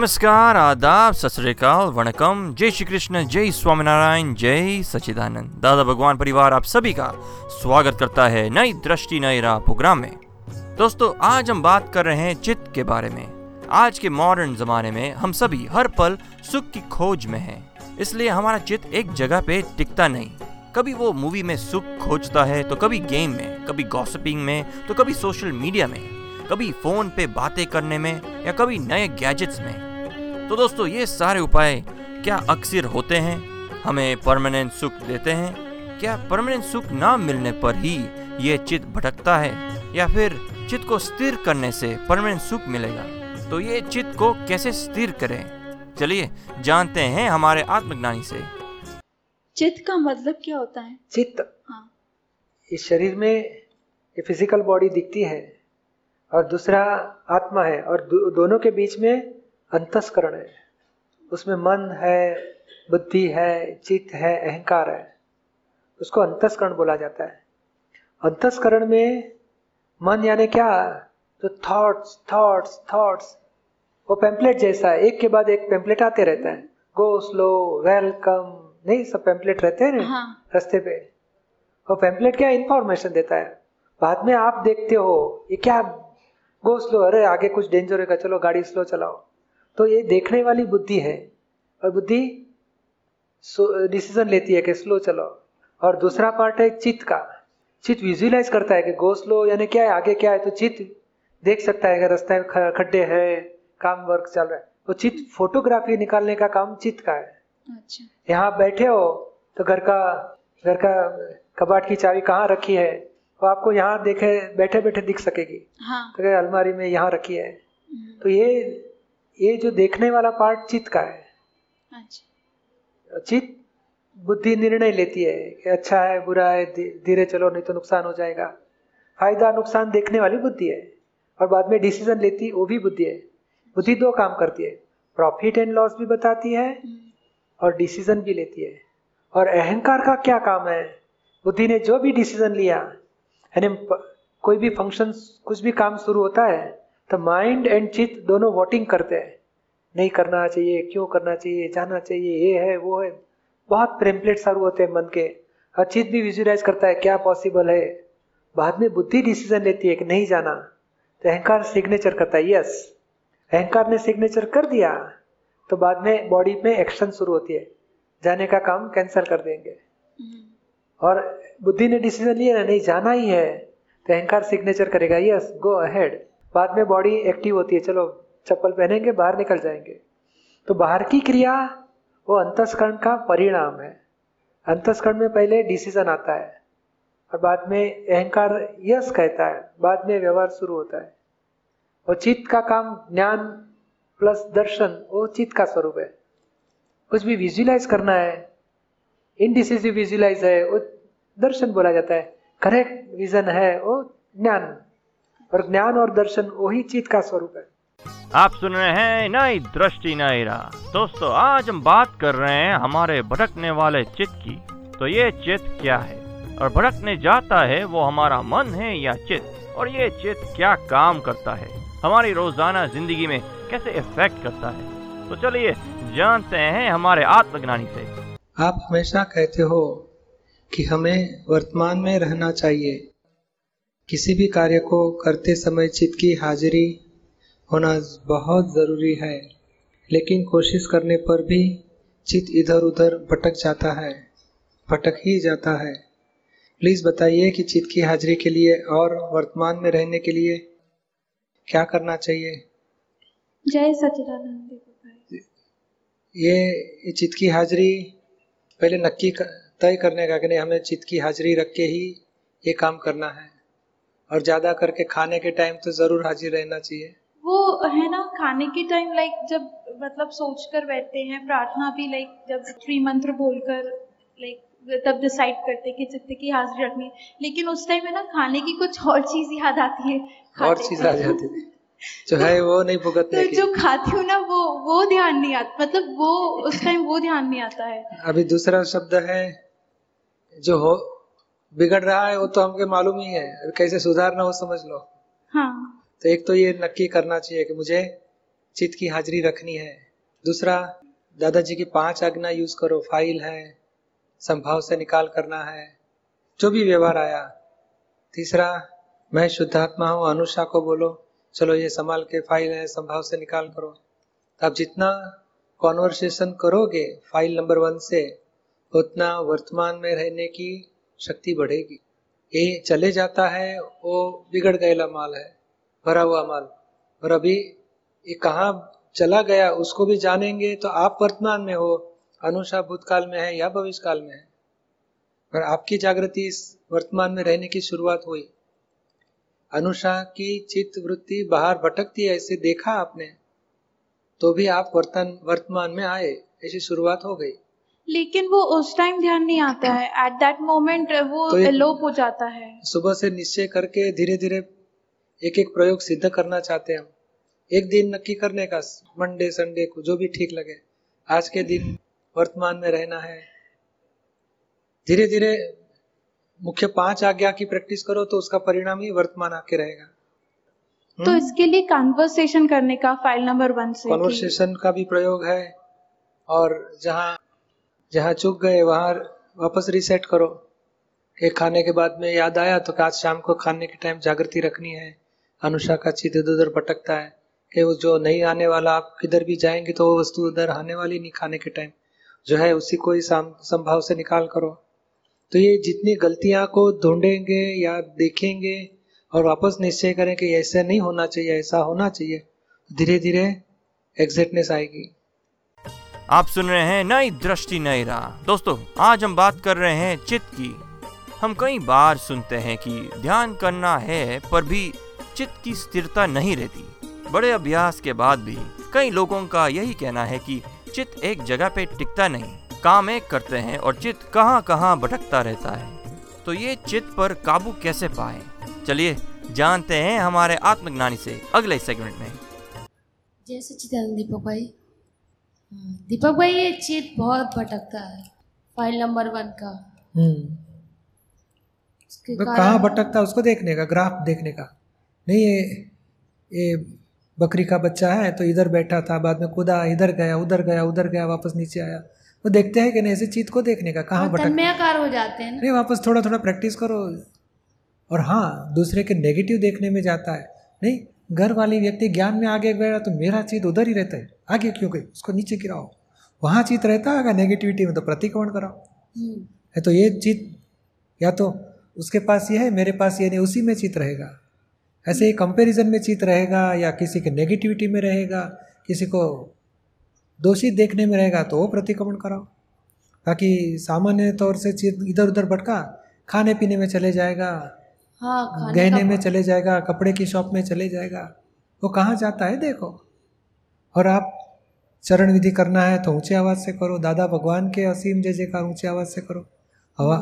नमस्कार, आदाब, सत वणकम। जय श्री कृष्ण, जय स्वामीनारायण, जय सचिदानंद दादा भगवान परिवार आप सभी का स्वागत करता है नई दृष्टि, नई राह प्रोग्राम में। दोस्तों, आज हम बात कर रहे हैं चित्त के बारे में। आज के मॉडर्न जमाने में हम सभी हर पल सुख की खोज में हैं। इसलिए हमारा चित्त एक जगह पे टिकता नहीं। कभी वो मूवी में सुख खोजता है तो कभी गेम में, कभी गॉसिपिंग में तो कभी सोशल मीडिया में, कभी फ़ोन पे बातें करने में, या कभी नए गैजेट्स में। तो दोस्तों ये सारे उपाय क्या अक्सर होते हैं? हमें परमानेंट सुख देते हैं? क्या परमानेंट सुख ना मिलने पर ही ये चित्त भटकता है? या फिर चित्त को स्थिर करने से परमानेंट सुख मिलेगा? तो ये चित्त को कैसे स्थिर करें? चलिए जानते हैं हमारे आत्मज्ञानी से। चित्त का मतलब क्या होता है? चित्त? हाँ। इस शरीर में ये फ़िज़िकल बॉडी दिखती है और दूसरा आत्मा है और दो, दोनों के बीच में अंतस्करण है। उसमें मन है बुद्धि है चित्त है अहंकार है। उसको अंतस्करण बोला जाता है। अंतस्करण में मन यानी क्या? तो थॉट्स थॉट्स थॉट्स वो पेम्पलेट जैसा है। एक के बाद एक पेम्पलेट आते रहता है। गो स्लो वेलकम नहीं सब पेम्पलेट रहते हैं ना? हाँ। रास्ते पे। वो पेम्पलेट क्या? इंफॉर्मेशन देता है। बाद में आप देखते हो ये क्या? गो स्लो अरे आगे कुछ डेंजर होगा चलो गाड़ी स्लो चलाओ। तो ये देखने वाली बुद्धि है और बुद्धि डिसीज़न लेती है कि स्लो चलो। और दूसरा पार्ट है चित्त का। चित्त विजुअलाइज करता है कि गो स्लो यानी क्या है आगे क्या है तो चित्त देख सकता है कि रास्ते में खड्डे है काम वर्क चल रहा है। वो चित्त फोटोग्राफी निकालने का काम चित्त का है। अच्छा। यहाँ बैठे हो तो घर का घर का कबाट की चाबी कहाँ रखी है? वो आपको यहाँ देखे बैठे बैठे दिख सकेगी। हाँ। तो अलमारी में यहाँ रखी है। हम्म, तो ये ये जो देखने वाला पार्ट चित्त का है। अच्छा। चित्त बुद्धि निर्णय लेती है कि अच्छा है बुरा है धीरे चलो नहीं तो नुकसान हो जाएगा। फ़ायदा नुकसान देखने वाली बुद्धि है और बाद में डिसीज़न लेती वो भी बुद्धि है। बुद्धि दो काम करती है प्रॉफिट एंड लॉस भी बताती है हम्म, और डिसीज़न भी लेती है। और अहंकार का क्या काम है? बुद्धि ने जो भी डिसीज़न लिया यानी कोई भी फ़ंक्शन कुछ भी काम शुरू होता है तो माइंड एंड चित्त दोनों वोटिंग करते हैं। नहीं करना चाहिए क्यों करना चाहिए जाना चाहिए ये है वो है। बहुत प्रेम्पलेट सारू होते हैं मन के। और चित्त भी विजुअलाइज करता है क्या पॉसिबल है? बाद में बुद्धि डिसीज़न लेती है कि नहीं जाना। तो अहंकार सिग्नेचर करता है यस अहंकार ने सिग्नेचर कर दिया तो बाद में बॉडी में एक्शन शुरू होती है। जाने का काम कैंसिल कर देंगे। हम्म, और बुद्धि ने डिसीज़न लिया ना नहीं जाना ही है। तो अहंकार सिग्नेचर करेगा यस गो अहेड बाद में बॉडी एक्टिव होती है। चलो, चप्पल पहनेंगे, बाहर निकल जाएँगे। तो बाहर की क्रिया, वो अंतस्करण का परिणाम है। अंतस्करण में पहले डिसीज़न आता है, और बाद में अहंकार यस कहता है। बाद में व्यवहार शुरू होता है। और चित्त का काम, ज्ञान प्लस दर्शन, वो चित्त का स्वरूप है। कुछ भी विजुअलाइज करना है इनडिसिसिव विजुअलाइज है, वो दर्शन बोला जाता है। करेक्ट विजन है, वो ज्ञान। और ज्ञान और दर्शन वही चित्त का स्वरूप है। आप सुन रहे हैं नई दृष्टि नई राह दोस्तों आज हम बात कर रहे हैं हमारे भटकने वाले चित्त की। तो ये चित्त क्या है? और भटकने जाता है वो हमारा मन है या चित्त और ये चित्त क्या काम करता है? हमारी रोज़ाना ज़िंदगी में कैसे इफ़ेक्ट करता है? तो चलिए जानते हैं हमारे आत्मज्ञानी से। आप हमेशा कहते हो कि हमें वर्तमान में रहना चाहिए। किसी भी कार्य को करते समय चित्त की हाजिरी होना बहुत ज़रूरी है लेकिन कोशिश करने पर भी चित्त इधर उधर भटक जाता है भटक ही जाता है। प्लीज़ बताइए कि चित्त की हाजिरी के लिए और वर्तमान में रहने के लिए क्या करना चाहिए? जय ये ये चित्त की हाजिरी पहले नक्की तय करने का कि नहीं हमें चित्त की हाजिरी रख के ही ये काम करना है। और ज़्यादा करके खाने के टाइम तो ज़रूर हाजिर रहना चाहिए। वो है ना खाने के टाइम लाइक जब मतलब सोच कर बैठते हैं प्रार्थना भी लाइक जब श्री मंत्र बोलकर लाइक तब डिसाइड करते कि चित्त की हाजिरी रखनी लेकिन उस टाइम है ना खाने की कुछ और चीज़ याद आती है। और चीज़ आ जाती है। जो है वो नहीं तो भुगतने की। जो खाती हूँ ना वो वो ध्यान नहीं आता मतलब वो उस टाइम वो ध्यान नहीं आता है। अभी दूसरा शब्द है जो हो बिगड़ रहा है वो तो हमके मालूम ही है। कैसे सुधारना हो समझ लो। हाँ। तो एक तो ये नक्की करना चाहिए कि मुझे चित्त की हाजिरी रखनी है। दूसरा दादाजी की पाँच आज्ञा यूज़ करो फ़ाइल है संभाव से निकाल करना है जो भी व्यवहार आया। तीसरा मैं शुद्धात्मा हूँ अनुषा को बोलो चलो ये संभाल के फ़ाइल है संभाव से निकाल करो। तो आप जितना कॉन्वर्सेशन करोगे फ़ाइल नंबर वन से उतना वर्तमान में रहने की शक्ति बढ़ेगी। ये चले जाता है, वो बिगड़ गएला माल है, भरा हुआ माल। और अभी ये कहाँ चला गया, उसको भी जानेंगे तो आप वर्तमान में हो, अनुषा भूतकाल में है या भविष्य काल में है। और आपकी जागृति इस वर्तमान में रहने की शुरुआत हुई। अनुषा की चित्त वृत्ति बाहर भटकती है ऐसे देखा आपने तो भी आप वर्तन, वर्तमान में आए, ऐसी शुरुआत हो गई। लेकिन वो उस टाइम ध्यान नहीं आता है। एट दैट मोमेंट वो तो हो जाता है। सुबह से निश्चय करके धीरे धीरे एक एक प्रयोग सिद्ध करना चाहते हैं हम। एक दिन नक्की करने का मंडे संडे को जो भी ठीक लगे आज के दिन वर्तमान में रहना है। धीरे धीरे मुख्य पाँच आज्ञा की प्रैक्टिस करो तो उसका परिणाम ही वर्तमान आके रहेगा। तो इसके लिए कॉन्वर्सेशन करने का फ़ाइल नंबर वन से कॉन्वर्सेशन का भी प्रयोग है और जहाँ जहाँ चूक गए, वहाँ वापस रिसेट करो। कि खाने के बाद में याद आया तो आज शाम को खाने के टाइम जागृति रखनी है। अनुषा का चित इधर उधर भटकता है कि वो जो नहीं आने वाला, आप किधर भी जाएँगे तो वो वस्तु उधर आने वाली नहीं खाने के टाइम जो है उसी को ही संभाव से निकाल करो। तो ये जितनी गलतियाँ को ढूंढेंगे या देखेंगे और वापस निश्चय करें कि ऐसा नहीं होना चाहिए, ऐसा होना चाहिए धीरे धीरे एग्जैक्टनेस आएगी। आप सुन रहे हैं नई दृष्टि, नई राह। दोस्तों, आज हम बात कर रहे हैं चित्त की। हम कई बार सुनते हैं कि ध्यान करना है, पर भी चित्त की स्थिरता नहीं रहती। बड़े अभ्यास के बाद भी कई लोगों का यही कहना है कि चित्त एक जगह पे टिकता नहीं, काम एक करते हैं और चित्त कहाँ कहाँ भटकता रहता है। तो ये चित्त पर काबू कैसे पाए? चलिए, जानते हैं हमारे आत्मज्ञानी से अगले सेगमेंट में। जय सच्चिदानंद दीपक भाई। दीपक भाई ये चित बहुत भटकता है फ़ाइल नंबर वन का। हम्म। तो कहाँ भटकता है उसको देखने का ग्राफ देखने का। नहीं ये ये बकरी का बच्चा है तो इधर बैठा था बाद में कूदा इधर गया उधर गया उधर गया वापस नीचे आया। वो देखते हैं कि नहीं ऐसे चीत को देखने का कहाँ हाँ, भटक हो जाते हैं नहीं वापस थोड़ा थोड़ा प्रैक्टिस करो। और हाँ दूसरे के नेगेटिव देखने में जाता है। नहीं घर वाले व्यक्ति ज्ञान में आगे गया तो मेरा चीत उधर ही रहता है। आगे क्यों गई? उसको नीचे गिराओ। वहाँ चीत रहता है अगर नेगेटिविटी में तो प्रतिक्रमण कराओ। हम्म, है तो ये चित या तो उसके पास ये है मेरे पास ये नहीं उसी में चित रहेगा। ऐसे ही कंपैरिजन में चित रहेगा या किसी के नेगेटिविटी में रहेगा किसी को दोषी देखने में रहेगा तो वो प्रतिक्रमण कराओ। बाकी सामान्य तौर से चित इधर उधर भटका खाने पीने में चले जाएगा हाँ गहने में चले जाएगा कपड़े की शॉप में चले जाएगा। वो कहाँ जाता है देखो। और आप चरण विधि करना है तो ऊँचे आवाज़ से करो दादा भगवान के असीम जय जयकार ऊँचे आवाज़ से करो। हवा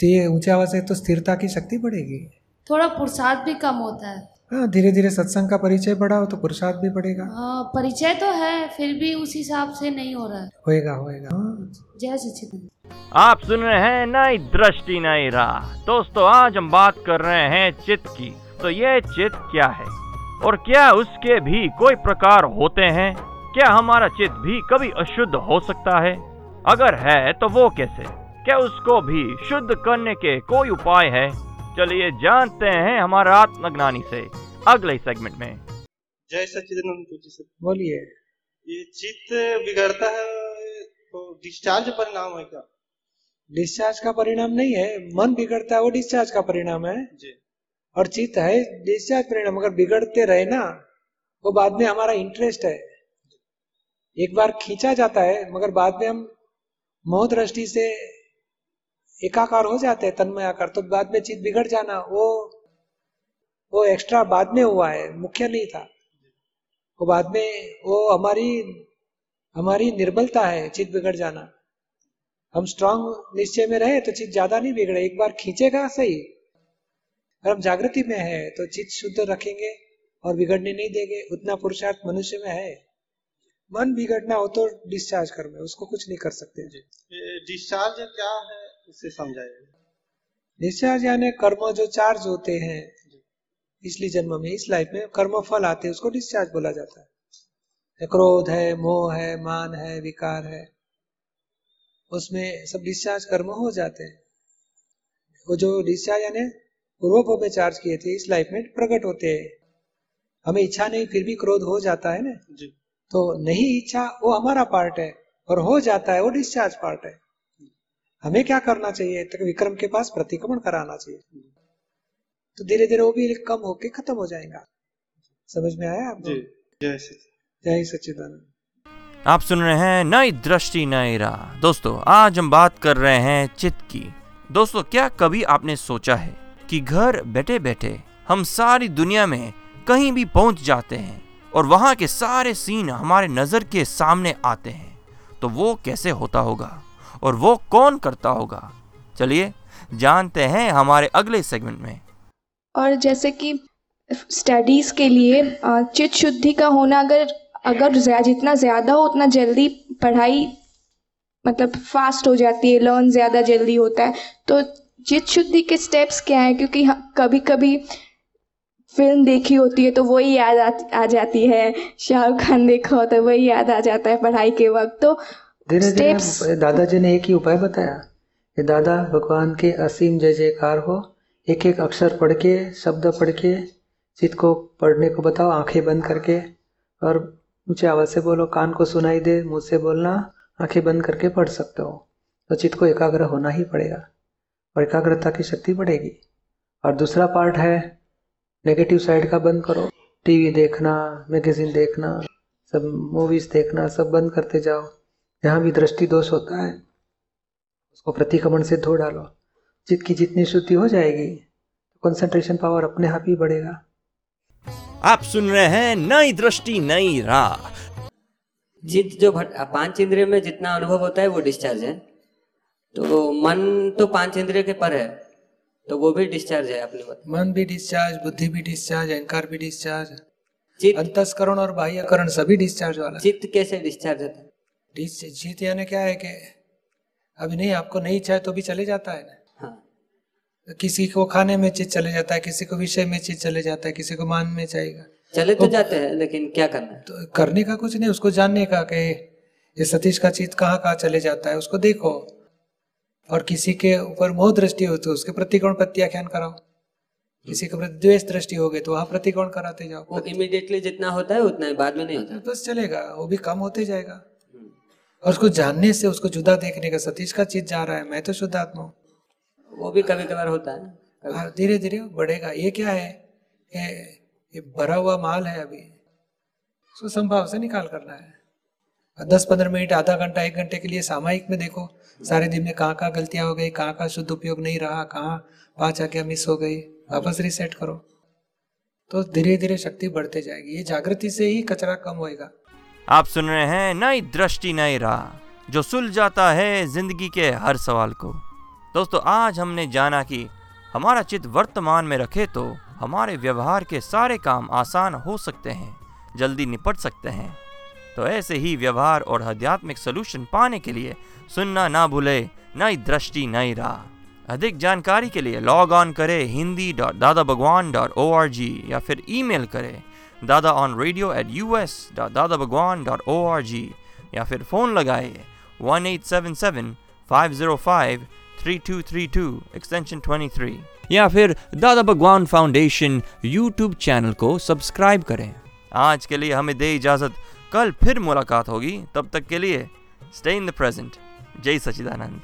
तो ये ऊँचे आवाज़ से तो स्थिरता की शक्ति बढ़ेगी। थोड़ा पुरुषार्थ भी कम होता है। हाँ धीरे धीरे सत्संग का परिचय बढ़ाओ तो पुरुषार्थ भी बढ़ेगा। हाँ परिचय तो है फिर भी उस हिसाब से नहीं हो रहा है। होएगा होएगा। हाँ, जय सच्चिदानंद आप सुन रहे हैं नई दृष्टि नई राह। दोस्तों आज हम बात कर रहे हैं चित्त की। तो ये चित्त क्या है? और क्या उसके भी कोई प्रकार होते हैं? क्या हमारा चित्त भी कभी अशुद्ध हो सकता है? अगर है तो वो कैसे? क्या उसको भी शुद्ध करने के कोई उपाय है? चलिए जानते हैं हमारा आत्मज्ञानी से अगले सेगमेंट में। जय सच्चिदानंद जी बोलिए। ये चित्त बिगड़ता है तो डिस्चार्ज परिणाम है क्या? डिस्चार्ज का परिणाम नहीं है मन बिगड़ता है वो डिस्चार्ज का परिणाम है। जी। और चित्त है डिस्चार्ज परिणाम अगर बिगड़ते रहे ना वो बाद में हमारा इंटरेस्ट है। एक बार खींचा जाता है, मगर बाद में हम मोह दृष्टि से एकाकार हो जाते हैं, तन्मय आकार। तो बाद में चित्त बिगड़ जाना, वो वो एक्स्ट्रा बाद में हुआ है, मुख्य नहीं था। वो बाद में, वो हमारी हमारी निर्बलता है चित्त बिगड़ जाना। हम स्ट्रांग निश्चय में रहे तो चीज़ ज़्यादा नहीं बिगड़े, एक बार खींचेगा सही। और हम जागृति में है तो चित्त शुद्ध रखेंगे और बिगड़ने नहीं देंगे, उतना पुरुषार्थ मनुष्य में है। मन बिगड़ना हो तो डिस्चार्ज कर में उसको कुछ नहीं कर सकते। डिस्चार्ज क्या है उसे समझाइए। डिस्चार्ज यानी कर्म जो चार्ज होते हैं पिछली जन्म में इस लाइफ में कर्म फल आते हैं उसको डिस्चार्ज बोला जाता है। क्रोध है मोह है मान है विकार है उसमें सब डिस्चार्ज कर्म हो जाते हैं। वो जो डिस्चार्ज यानी पूर्व में चार्ज किए थे इस लाइफ में प्रकट होते हैं। हमें इच्छा नहीं फिर भी क्रोध हो जाता है ना? जी। तो नहीं इच्छा वो हमारा पार्ट है और हो जाता है वो डिस्चार्ज पार्ट है। हमें क्या करना चाहिए? तो विक्रम के पास प्रतिक्रमण कराना चाहिए। तो धीरे धीरे वो भी कम होके खत्म हो जाएगा। समझ में आया आपको? जय श्री जय सच्चिदानंद आप सुन रहे हैं नई दृष्टि नई राह। दोस्तों आज हम बात कर रहे हैं चित्त की। दोस्तों क्या कभी आपने सोचा है कि घर बैठे बैठे हम सारी दुनिया में कहीं भी पहुँच जाते हैं? और वहाँ के सारे सीन हमारे नज़र के सामने आते हैं। तो वो कैसे होता होगा? और वो कौन करता होगा? चलिए, जानते हैं हमारे अगले सेगमेंट में। और जैसे कि स्टडीज़ के लिए चित्त शुद्धि का होना अगर अगर जितना ज़्यादा हो, उतना जल्दी पढ़ाई मतलब फास्ट हो जाती है लर्न ज़्यादा जल्दी होता है। तो चित शुद्धि के स्टेप्स क्या हैं? क्योंकि कभी कभी फ़िल्म देखी होती है तो वही याद आ, आ जाती है। शाहरुख खान देखा होता है वही याद आ जाता है पढ़ाई के वक्त। तो धीरे धीरे दादाजी ने एक ही उपाय बताया कि दादा भगवान के असीम जय जयकार हो। एक एक अक्षर पढ़ के शब्द पढ़ के चित को पढ़ने को बताओ आँखें बंद करके। और ऊँचे आवाज़ से बोलो कान को सुनाई दे मुँह से बोलना आँखें बंद करके पढ़ सकते हो। तो चित्त को एकाग्र होना ही पड़ेगा। और एकाग्रता की शक्ति बढ़ेगी। और दूसरा पार्ट है नेगेटिव साइड का बंद करो। टीवी देखना मैगजीन देखना सब मूवीज़ देखना सब बंद करते जाओ। जहाँ भी दृष्टि दोष होता है उसको प्रतिक्रमण से धो डालो। चित्त की जितनी शुद्धि हो जाएगी कंसंट्रेशन पावर अपने आप ही बढ़ेगा। आप सुन रहे हैं नई दृष्टि नई राह। जित जो पाँच इंद्रिय में जितना अनुभव होता है वो डिस्चार्ज है। तो मन तो पाँच इंद्रिय के पर है। तो वो भी डिस्चार्ज है अपने मत मन भी डिस्चार्ज बुद्धि भी डिस्चार्ज अहंकार भी डिस्चार्ज अंतस्करण और बाह्यकरण सभी डिस्चार्ज वाला। चित्त कैसे डिस्चार्ज होता है? जीत यानी क्या है कि अभी नहीं आपको नहीं चाहे तो भी चले जाता है ना। हाँ। किसी को खाने में चीज़ चले जाता है किसी को विषय में चीज़ चले जाता है किसी को मान में चाहेगा चले तो, तो जाते हैं लेकिन क्या करना है? तो करने का कुछ नहीं उसको जानने का कि ये सतीश का चीज़ कहाँ कहाँ चले जाता है उसको देखो। और किसी के ऊपर मोह दृष्टि हो तो उसके प्रतिकोण प्रत्याख्यान कराओ? किसी के प्रति द्वेष दृष्टि हो गई तो वहाँ प्रतिकोण कराते जाओ? वो इमीडिएटली जितना होता है उतना ही बाद में नहीं होता। बस चलेगा वो भी कम होते जाएगा। और उसको जानने से उसको जुदा देखने का सतीश का चीज़ जा रहा है मैं तो शुद्ध आत्मा हूँ। वो भी कभी कभार होता है कभी- धीरे धीरे बढ़ेगा। ये क्या है? ये ये भरा हुआ माल है अभी। उसको संभाव से निकाल करना है। दस पंद्रह मिनट, आधा घंटा, एक घंटे के लिए सामायिक में देखो, सारे दिन में कहाँ कहाँ गलतियाँ हो गई कहाँ कहाँ शुद्ध उपयोग नहीं रहा, कहाँ पाँच आज्ञा मिस हो गई, वापस रिसेट करो। तो धीरे धीरे शक्ति बढ़ते जाएगी, ये जागृति से ही कचरा कम होएगा। आप सुन रहे हैं नई दृष्टि, नई राह, जो सुलझाता है ज़िंदगी के हर सवाल को। दोस्तों, आज हमने जाना कि हमारा चित्त वर्तमान में रखे तो हमारे व्यवहार के सारे काम आसान हो सकते हैं, जल्दी निपट सकते हैं। तो ऐसे ही व्यवहार और आध्यात्मिक सोल्यूशन पाने के लिए सुनना ना भूले नई दृष्टि नई राह। अधिक जानकारी के लिए लॉग ऑन करें Hindi dot Dada Bhagwan dot O R G या फिर ईमेल करें Dada on radio at U S dot Dada Bhagwan dot O R G या फिर फ़ोन लगाए one eight seven seven five zero five three two three two extension twenty three या फिर Dada Bhagwan foundation YouTube channel को subscribe करें। आज के लिए हमें दे इजाज़त। कल फिर मुलाकात होगी तब तक के लिए स्टे इन द प्रेजेंट जय सचिदानंद